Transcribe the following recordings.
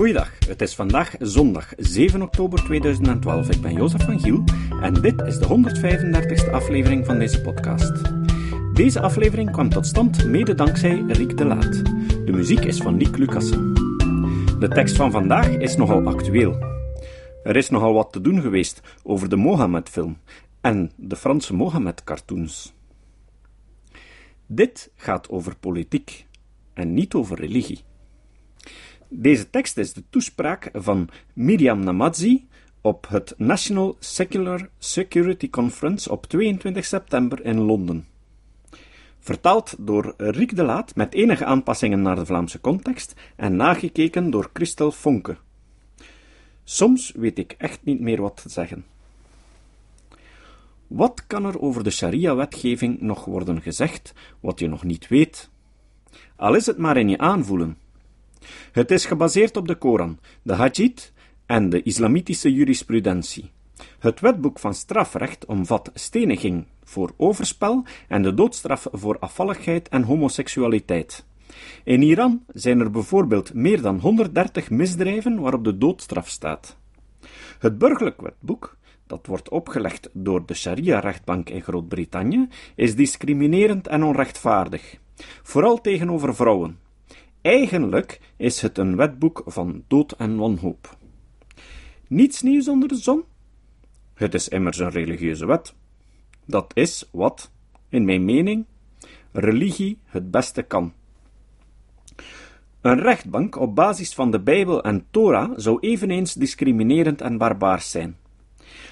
Goeiedag, het is vandaag zondag 7 oktober 2012. Ik ben Jozef van Giel en dit is de 135ste aflevering van deze podcast. Deze aflevering kwam tot stand mede dankzij Riek de Laat. De muziek is van Nick Lucassen. De tekst van vandaag is nogal actueel. Er is nogal wat te doen geweest over de Mohammed-film en de Franse Mohammed-cartoons. Dit gaat over politiek en niet over religie. Deze tekst is de toespraak van Miriam Namazi op het National Secular Security Conference op 22 september in Londen. Vertaald door Riek de Laat met enige aanpassingen naar de Vlaamse context en nagekeken door Christel Fonke. Soms weet ik echt niet meer wat te zeggen. Wat kan er over de sharia-wetgeving nog worden gezegd wat je nog niet weet? Al is het maar in je aanvoelen. Het is gebaseerd op de Koran, de Hadith en de islamitische jurisprudentie. Het wetboek van strafrecht omvat steniging voor overspel en de doodstraf voor afvalligheid en homoseksualiteit. In Iran zijn er bijvoorbeeld meer dan 130 misdrijven waarop de doodstraf staat. Het burgerlijk wetboek, dat wordt opgelegd door de Sharia-rechtbank in Groot-Brittannië, is discriminerend en onrechtvaardig, vooral tegenover vrouwen. Eigenlijk is het een wetboek van dood en wanhoop. Niets nieuws onder de zon? Het is immers een religieuze wet. Dat is wat, in mijn mening, religie het beste kan. Een rechtbank op basis van de Bijbel en Torah zou eveneens discriminerend en barbaars zijn.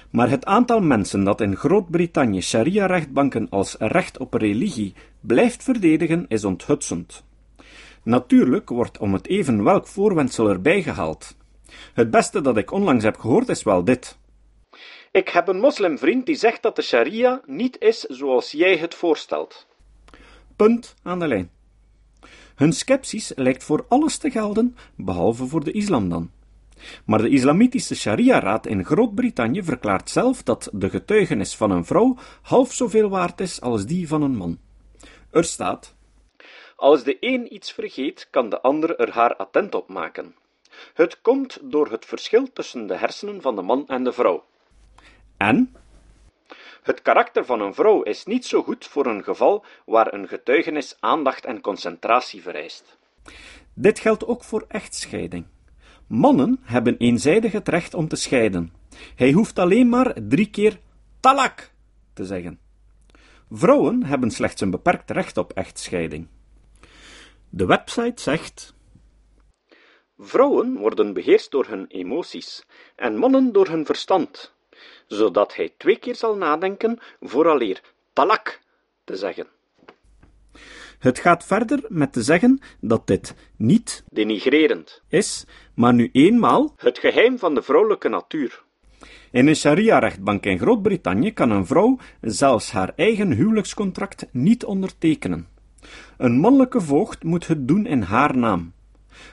Maar het aantal mensen dat in Groot-Brittannië sharia-rechtbanken als recht op religie blijft verdedigen is onthutsend. Natuurlijk wordt om het even welk voorwendsel erbij gehaald. Het beste dat ik onlangs heb gehoord is wel dit. Ik heb een moslimvriend die zegt dat de sharia niet is zoals jij het voorstelt. Punt aan de lijn. Hun sceptisch lijkt voor alles te gelden, behalve voor de islam dan. Maar de Islamitische Sharia-raad in Groot-Brittannië verklaart zelf dat de getuigenis van een vrouw half zoveel waard is als die van een man. Er staat: Als de een iets vergeet, kan de ander er haar attent op maken. Het komt door het verschil tussen de hersenen van de man en de vrouw. En? Het karakter van een vrouw is niet zo goed voor een geval waar een getuigenis aandacht en concentratie vereist. Dit geldt ook voor echtscheiding. Mannen hebben eenzijdig het recht om te scheiden. Hij hoeft alleen maar drie keer talak te zeggen. Vrouwen hebben slechts een beperkt recht op echtscheiding. De website zegt: Vrouwen worden beheerst door hun emoties en mannen door hun verstand, zodat hij twee keer zal nadenken vooraleer talak te zeggen. Het gaat verder met te zeggen dat dit niet denigrerend is, maar nu eenmaal het geheim van de vrouwelijke natuur. In een sharia-rechtbank in Groot-Brittannië kan een vrouw zelfs haar eigen huwelijkscontract niet ondertekenen. Een mannelijke voogd moet het doen in haar naam.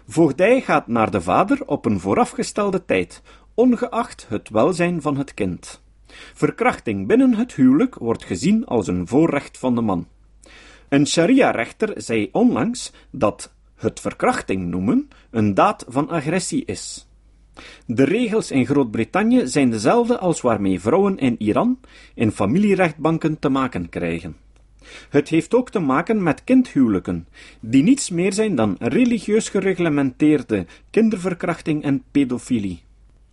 Voogdij gaat naar de vader op een voorafgestelde tijd, ongeacht het welzijn van het kind. Verkrachting binnen het huwelijk wordt gezien als een voorrecht van de man. Een sharia-rechter zei onlangs dat het verkrachting noemen een daad van agressie is. De regels in Groot-Brittannië zijn dezelfde als waarmee vrouwen in Iran in familierechtbanken te maken krijgen. Het heeft ook te maken met kindhuwelijken, die niets meer zijn dan religieus gereglementeerde kinderverkrachting en pedofilie.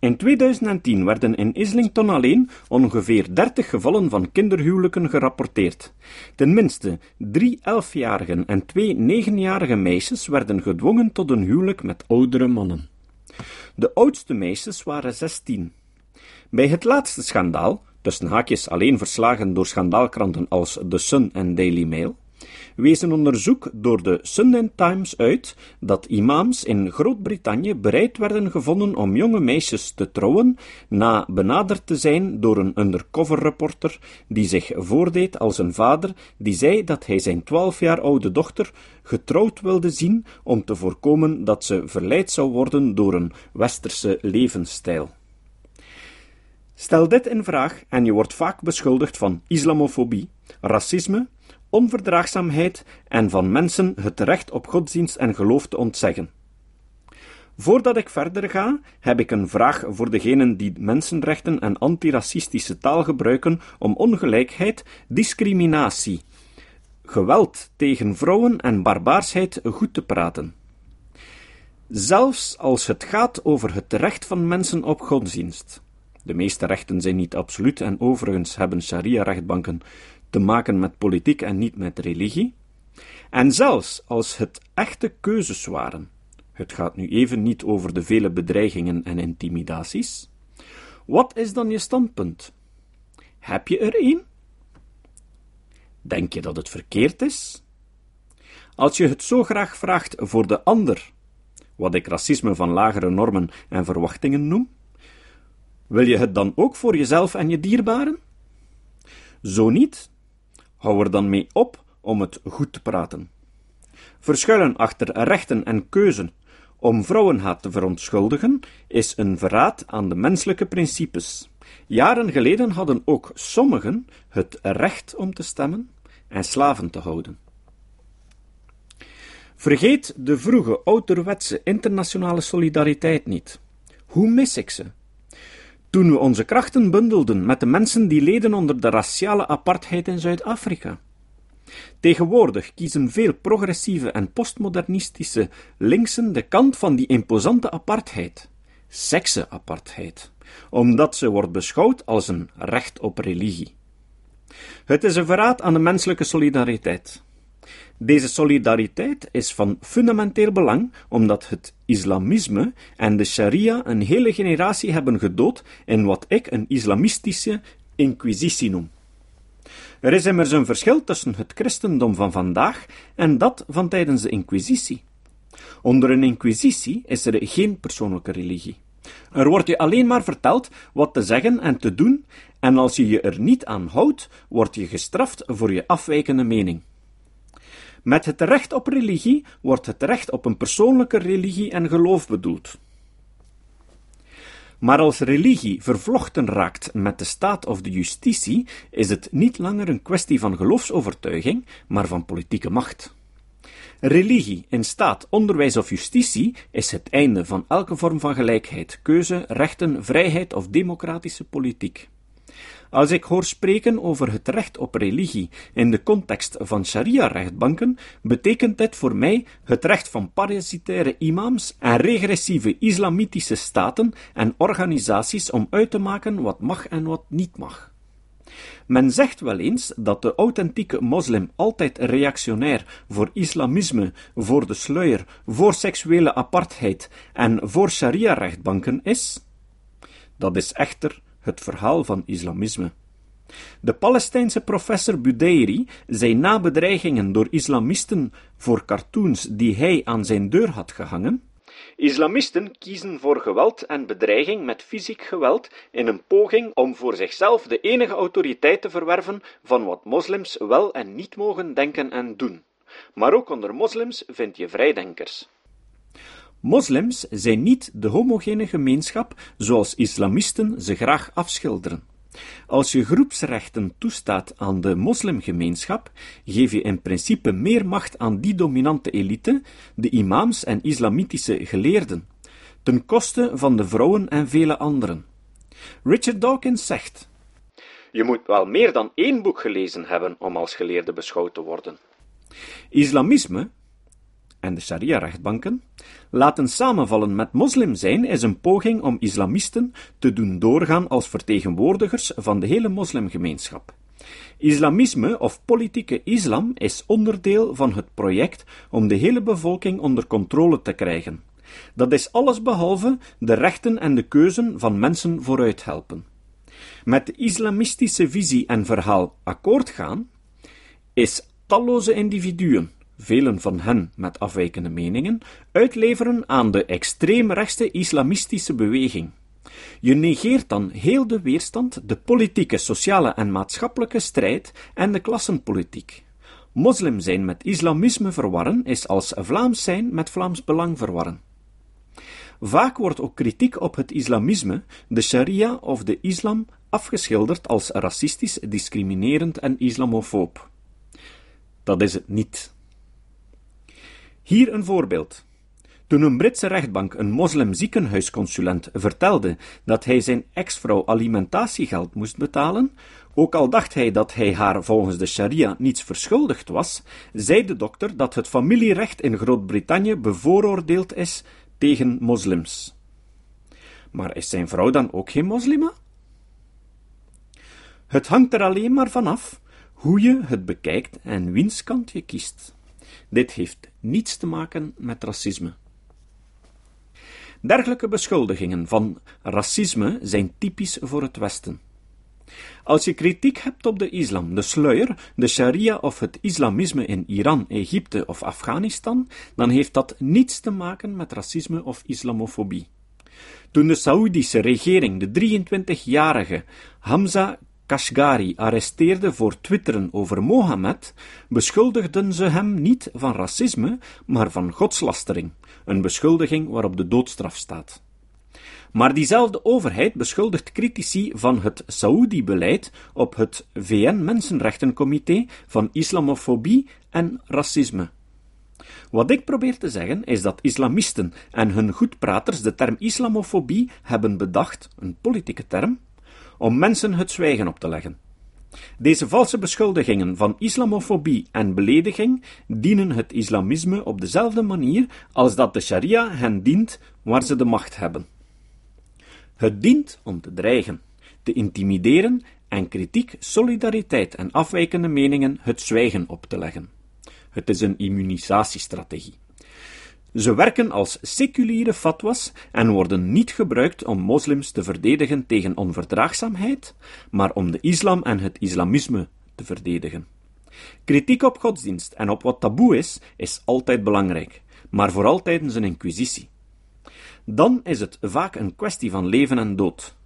In 2010 werden in Islington alleen ongeveer 30 gevallen van kinderhuwelijken gerapporteerd. Ten minste drie elfjarigen en twee negenjarige meisjes werden gedwongen tot een huwelijk met oudere mannen. De oudste meisjes waren 16. Bij het laatste schandaal, tussen haakjes alleen verslagen door schandaalkranten als The Sun en Daily Mail, wees een onderzoek door de Sunday Times uit dat imams in Groot-Brittannië bereid werden gevonden om jonge meisjes te trouwen na benaderd te zijn door een undercover reporter die zich voordeed als een vader die zei dat hij zijn twaalf jaar oude dochter getrouwd wilde zien om te voorkomen dat ze verleid zou worden door een westerse levensstijl. Stel dit in vraag en je wordt vaak beschuldigd van islamofobie, racisme, onverdraagzaamheid en van mensen het recht op godsdienst en geloof te ontzeggen. Voordat ik verder ga, heb ik een vraag voor degenen die mensenrechten en antiracistische taal gebruiken om ongelijkheid, discriminatie, geweld tegen vrouwen en barbaarsheid goed te praten. Zelfs als het gaat over het recht van mensen op godsdienst. De meeste rechten zijn niet absoluut en overigens hebben sharia-rechtbanken te maken met politiek en niet met religie. En zelfs als het echte keuzes waren, het gaat nu even niet over de vele bedreigingen en intimidaties. Wat is dan je standpunt? Heb je er een? Denk je dat het verkeerd is? Als je het zo graag vraagt voor de ander, wat ik racisme van lagere normen en verwachtingen noem, wil je het dan ook voor jezelf en je dierbaren? Zo niet, hou er dan mee op om het goed te praten. Verschuilen achter rechten en keuzen om vrouwenhaat te verontschuldigen is een verraad aan de menselijke principes. Jaren geleden hadden ook sommigen het recht om te stemmen en slaven te houden. Vergeet de vroege ouderwetse internationale solidariteit niet. Hoe mis ik ze? Toen we onze krachten bundelden met de mensen die leden onder de raciale apartheid in Zuid-Afrika. Tegenwoordig kiezen veel progressieve en postmodernistische linksen de kant van die imposante apartheid, sekseapartheid, omdat ze wordt beschouwd als een recht op religie. Het is een verraad aan de menselijke solidariteit. Deze solidariteit is van fundamenteel belang omdat het islamisme en de sharia een hele generatie hebben gedood in wat ik een islamistische inquisitie noem. Er is immers een verschil tussen het christendom van vandaag en dat van tijdens de inquisitie. Onder een inquisitie is er geen persoonlijke religie. Er wordt je alleen maar verteld wat te zeggen en te doen, en als je je er niet aan houdt, word je gestraft voor je afwijkende mening. Met het recht op religie wordt het recht op een persoonlijke religie en geloof bedoeld. Maar als religie vervlochten raakt met de staat of de justitie, is het niet langer een kwestie van geloofsovertuiging, maar van politieke macht. Religie in staat, onderwijs of justitie is het einde van elke vorm van gelijkheid, keuze, rechten, vrijheid of democratische politiek. Als ik hoor spreken over het recht op religie in de context van sharia-rechtbanken, betekent dit voor mij het recht van parasitaire imams en regressieve islamitische staten en organisaties om uit te maken wat mag en wat niet mag. Men zegt wel eens dat de authentieke moslim altijd reactionair voor islamisme, voor de sluier, voor seksuele apartheid en voor sharia-rechtbanken is. Dat is echter het verhaal van islamisme. De Palestijnse professor Budeiri zei na bedreigingen door islamisten voor cartoons die hij aan zijn deur had gehangen: Islamisten kiezen voor geweld en bedreiging met fysiek geweld in een poging om voor zichzelf de enige autoriteit te verwerven van wat moslims wel en niet mogen denken en doen. Maar ook onder moslims vind je vrijdenkers. Moslims zijn niet de homogene gemeenschap zoals islamisten ze graag afschilderen. Als je groepsrechten toestaat aan de moslimgemeenschap, geef je in principe meer macht aan die dominante elite, de imams en islamitische geleerden, ten koste van de vrouwen en vele anderen. Richard Dawkins zegt: Je moet wel meer dan één boek gelezen hebben om als geleerde beschouwd te worden. Islamisme en de sharia-rechtbanken, laten samenvallen met moslim zijn is een poging om islamisten te doen doorgaan als vertegenwoordigers van de hele moslimgemeenschap. Islamisme of politieke islam is onderdeel van het project om de hele bevolking onder controle te krijgen. Dat is alles behalve de rechten en de keuzen van mensen vooruit helpen. Met de islamistische visie en verhaal akkoord gaan, is talloze individuen, velen van hen met afwijkende meningen, uitleveren aan de extreemrechtse islamistische beweging. Je negeert dan heel de weerstand, de politieke, sociale en maatschappelijke strijd en de klassenpolitiek. Moslim zijn met islamisme verwarren is als Vlaams zijn met Vlaams belang verwarren. Vaak wordt ook kritiek op het islamisme, de sharia of de islam afgeschilderd als racistisch, discriminerend en islamofoob. Dat is het niet. Hier een voorbeeld. Toen een Britse rechtbank een moslimziekenhuisconsulent vertelde dat hij zijn ex-vrouw alimentatiegeld moest betalen, ook al dacht hij dat hij haar volgens de sharia niets verschuldigd was, zei de dokter dat het familierecht in Groot-Brittannië bevooroordeeld is tegen moslims. Maar is zijn vrouw dan ook geen moslima? Het hangt er alleen maar vanaf hoe je het bekijkt en wiens kant je kiest. Dit heeft niets te maken met racisme. Dergelijke beschuldigingen van racisme zijn typisch voor het Westen. Als je kritiek hebt op de islam, de sluier, de sharia of het islamisme in Iran, Egypte of Afghanistan, dan heeft dat niets te maken met racisme of islamofobie. Toen de Saoedische regering de 23-jarige Hamza Kashgari arresteerde voor twitteren over Mohammed, beschuldigden ze hem niet van racisme, maar van godslastering, een beschuldiging waarop de doodstraf staat. Maar diezelfde overheid beschuldigt critici van het Saoedi-beleid op het VN-Mensenrechtencomité van islamofobie en racisme. Wat ik probeer te zeggen is dat islamisten en hun goedpraters de term islamofobie hebben bedacht, een politieke term, om mensen het zwijgen op te leggen. Deze valse beschuldigingen van islamofobie en belediging dienen het islamisme op dezelfde manier als dat de sharia hen dient waar ze de macht hebben. Het dient om te dreigen, te intimideren en kritiek, solidariteit en afwijkende meningen het zwijgen op te leggen. Het is een immunisatiestrategie. Ze werken als seculiere fatwas en worden niet gebruikt om moslims te verdedigen tegen onverdraagzaamheid, maar om de islam en het islamisme te verdedigen. Kritiek op godsdienst en op wat taboe is, is altijd belangrijk, maar vooral tijdens een inquisitie. Dan is het vaak een kwestie van leven en dood.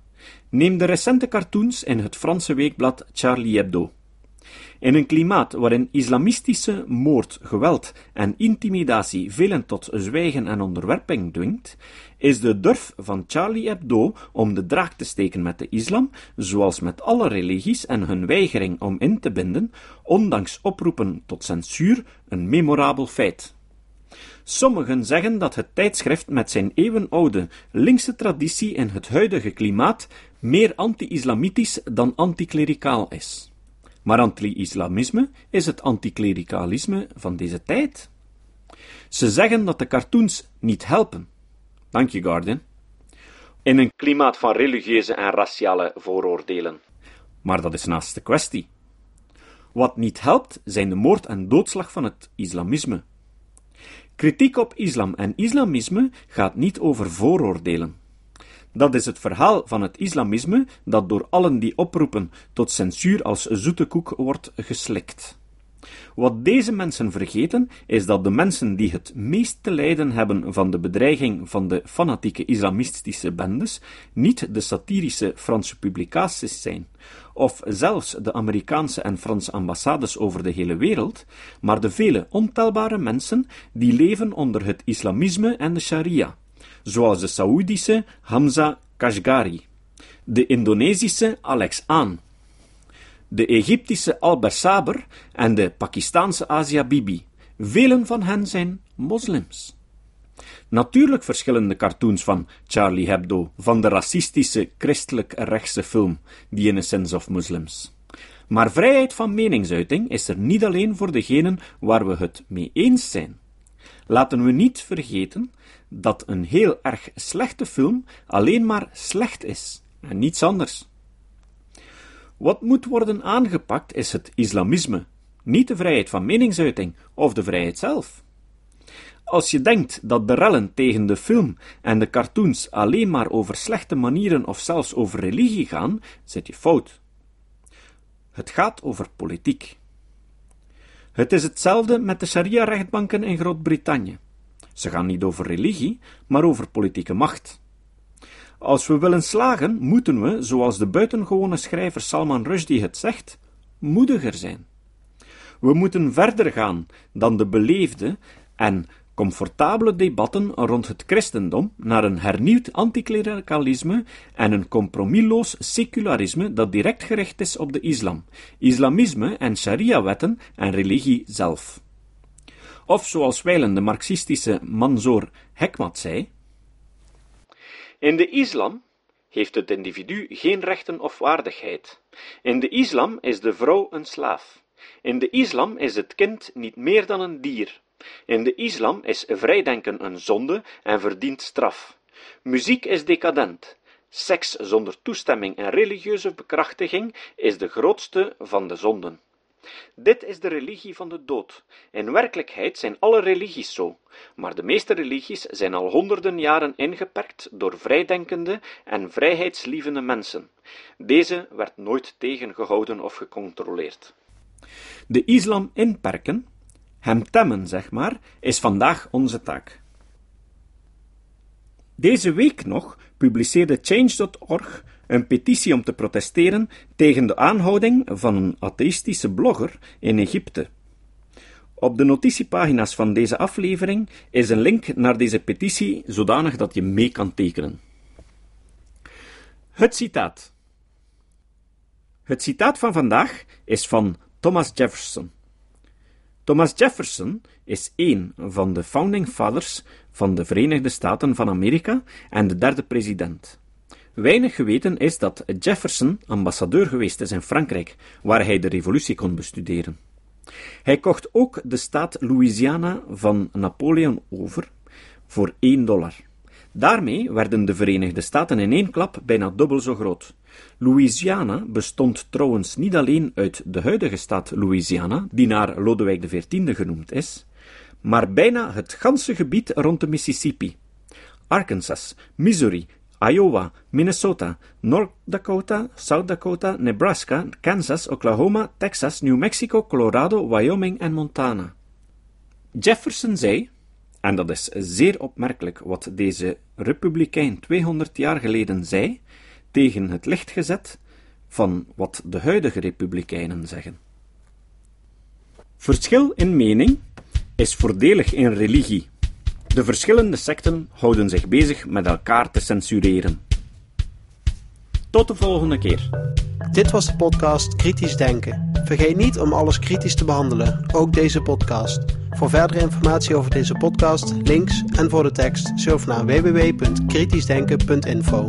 Neem de recente cartoons in het Franse weekblad Charlie Hebdo. In een klimaat waarin islamistische moord, geweld en intimidatie velen tot zwijgen en onderwerping dwingt, is de durf van Charlie Hebdo om de draak te steken met de islam, zoals met alle religies en hun weigering om in te binden, ondanks oproepen tot censuur, een memorabel feit. Sommigen zeggen dat het tijdschrift met zijn eeuwenoude linkse traditie in het huidige klimaat meer anti-islamitisch dan anticlericaal is. Maar anti-islamisme is het anticlericalisme van deze tijd. Ze zeggen dat de cartoons niet helpen. Dank je, Garden. In een klimaat van religieuze en raciale vooroordelen. Maar dat is naast de kwestie. Wat niet helpt, zijn de moord en doodslag van het islamisme. Kritiek op islam en islamisme gaat niet over vooroordelen. Dat is het verhaal van het islamisme dat door allen die oproepen tot censuur als zoete koek wordt geslikt. Wat deze mensen vergeten, is dat de mensen die het meest te lijden hebben van de bedreiging van de fanatieke islamistische bendes niet de satirische Franse publicaties zijn, of zelfs de Amerikaanse en Franse ambassades over de hele wereld, maar de vele ontelbare mensen die leven onder het islamisme en de sharia, zoals de Saoedische Hamza Kashgari, de Indonesische Alex Aan, de Egyptische Albert Saber en de Pakistaanse Asia Bibi. Velen van hen zijn moslims. Natuurlijk verschillen de cartoons van Charlie Hebdo van de racistische christelijk-rechtse film The Innocence of Muslims. Maar vrijheid van meningsuiting is er niet alleen voor degenen waar we het mee eens zijn. Laten we niet vergeten dat een heel erg slechte film alleen maar slecht is en niets anders. Wat moet worden aangepakt is het islamisme, niet de vrijheid van meningsuiting of de vrijheid zelf. Als je denkt dat de rellen tegen de film en de cartoons alleen maar over slechte manieren of zelfs over religie gaan, zit je fout. Het gaat over politiek. Het is hetzelfde met de sharia-rechtbanken in Groot-Brittannië. Ze gaan niet over religie, maar over politieke macht. Als we willen slagen, moeten we, zoals de buitengewone schrijver Salman Rushdie het zegt, moediger zijn. We moeten verder gaan dan de beleefde en comfortabele debatten rond het christendom naar een hernieuwd anticlericalisme en een compromisloos secularisme dat direct gericht is op de islam, islamisme en sharia-wetten en religie zelf. Of zoals wijlen de marxistische Manzoor Hekmat zei: In de islam heeft het individu geen rechten of waardigheid. In de islam is de vrouw een slaaf. In de islam is het kind niet meer dan een dier. In de islam is vrijdenken een zonde en verdient straf. Muziek is decadent. Seks zonder toestemming en religieuze bekrachtiging is de grootste van de zonden. Dit is de religie van de dood. In werkelijkheid zijn alle religies zo, maar de meeste religies zijn al honderden jaren ingeperkt door vrijdenkende en vrijheidslievende mensen. Deze werd nooit tegengehouden of gecontroleerd. De islam inperken, hem temmen zeg maar, is vandaag onze taak. Deze week nog publiceerde Change.org een petitie om te protesteren tegen de aanhouding van een atheïstische blogger in Egypte. Op de notitiepagina's van deze aflevering is een link naar deze petitie zodanig dat je mee kan tekenen. Het citaat. Het citaat van vandaag is van Thomas Jefferson. Thomas Jefferson is één van de founding fathers van de Verenigde Staten van Amerika en de derde president. Weinig geweten is dat Jefferson ambassadeur geweest is in Frankrijk, waar hij de revolutie kon bestuderen. Hij kocht ook de staat Louisiana van Napoleon over voor 1 dollar. Daarmee werden de Verenigde Staten in één klap bijna dubbel zo groot. Louisiana bestond trouwens niet alleen uit de huidige staat Louisiana, die naar Lodewijk XIV genoemd is, maar bijna het ganse gebied rond de Mississippi. Arkansas, Missouri, Iowa, Minnesota, North Dakota, South Dakota, Nebraska, Kansas, Oklahoma, Texas, New Mexico, Colorado, Wyoming en Montana. Jefferson zei, en dat is zeer opmerkelijk wat deze republikein 200 jaar geleden zei, tegen het licht gezet van wat de huidige republikeinen zeggen. Verschil in mening is voordelig in religie. De verschillende secten houden zich bezig met elkaar te censureren. Tot de volgende keer. Dit was de podcast Kritisch Denken. Vergeet niet om alles kritisch te behandelen, ook deze podcast. Voor verdere informatie over deze podcast, links en voor de tekst, surf naar www.kritischdenken.info.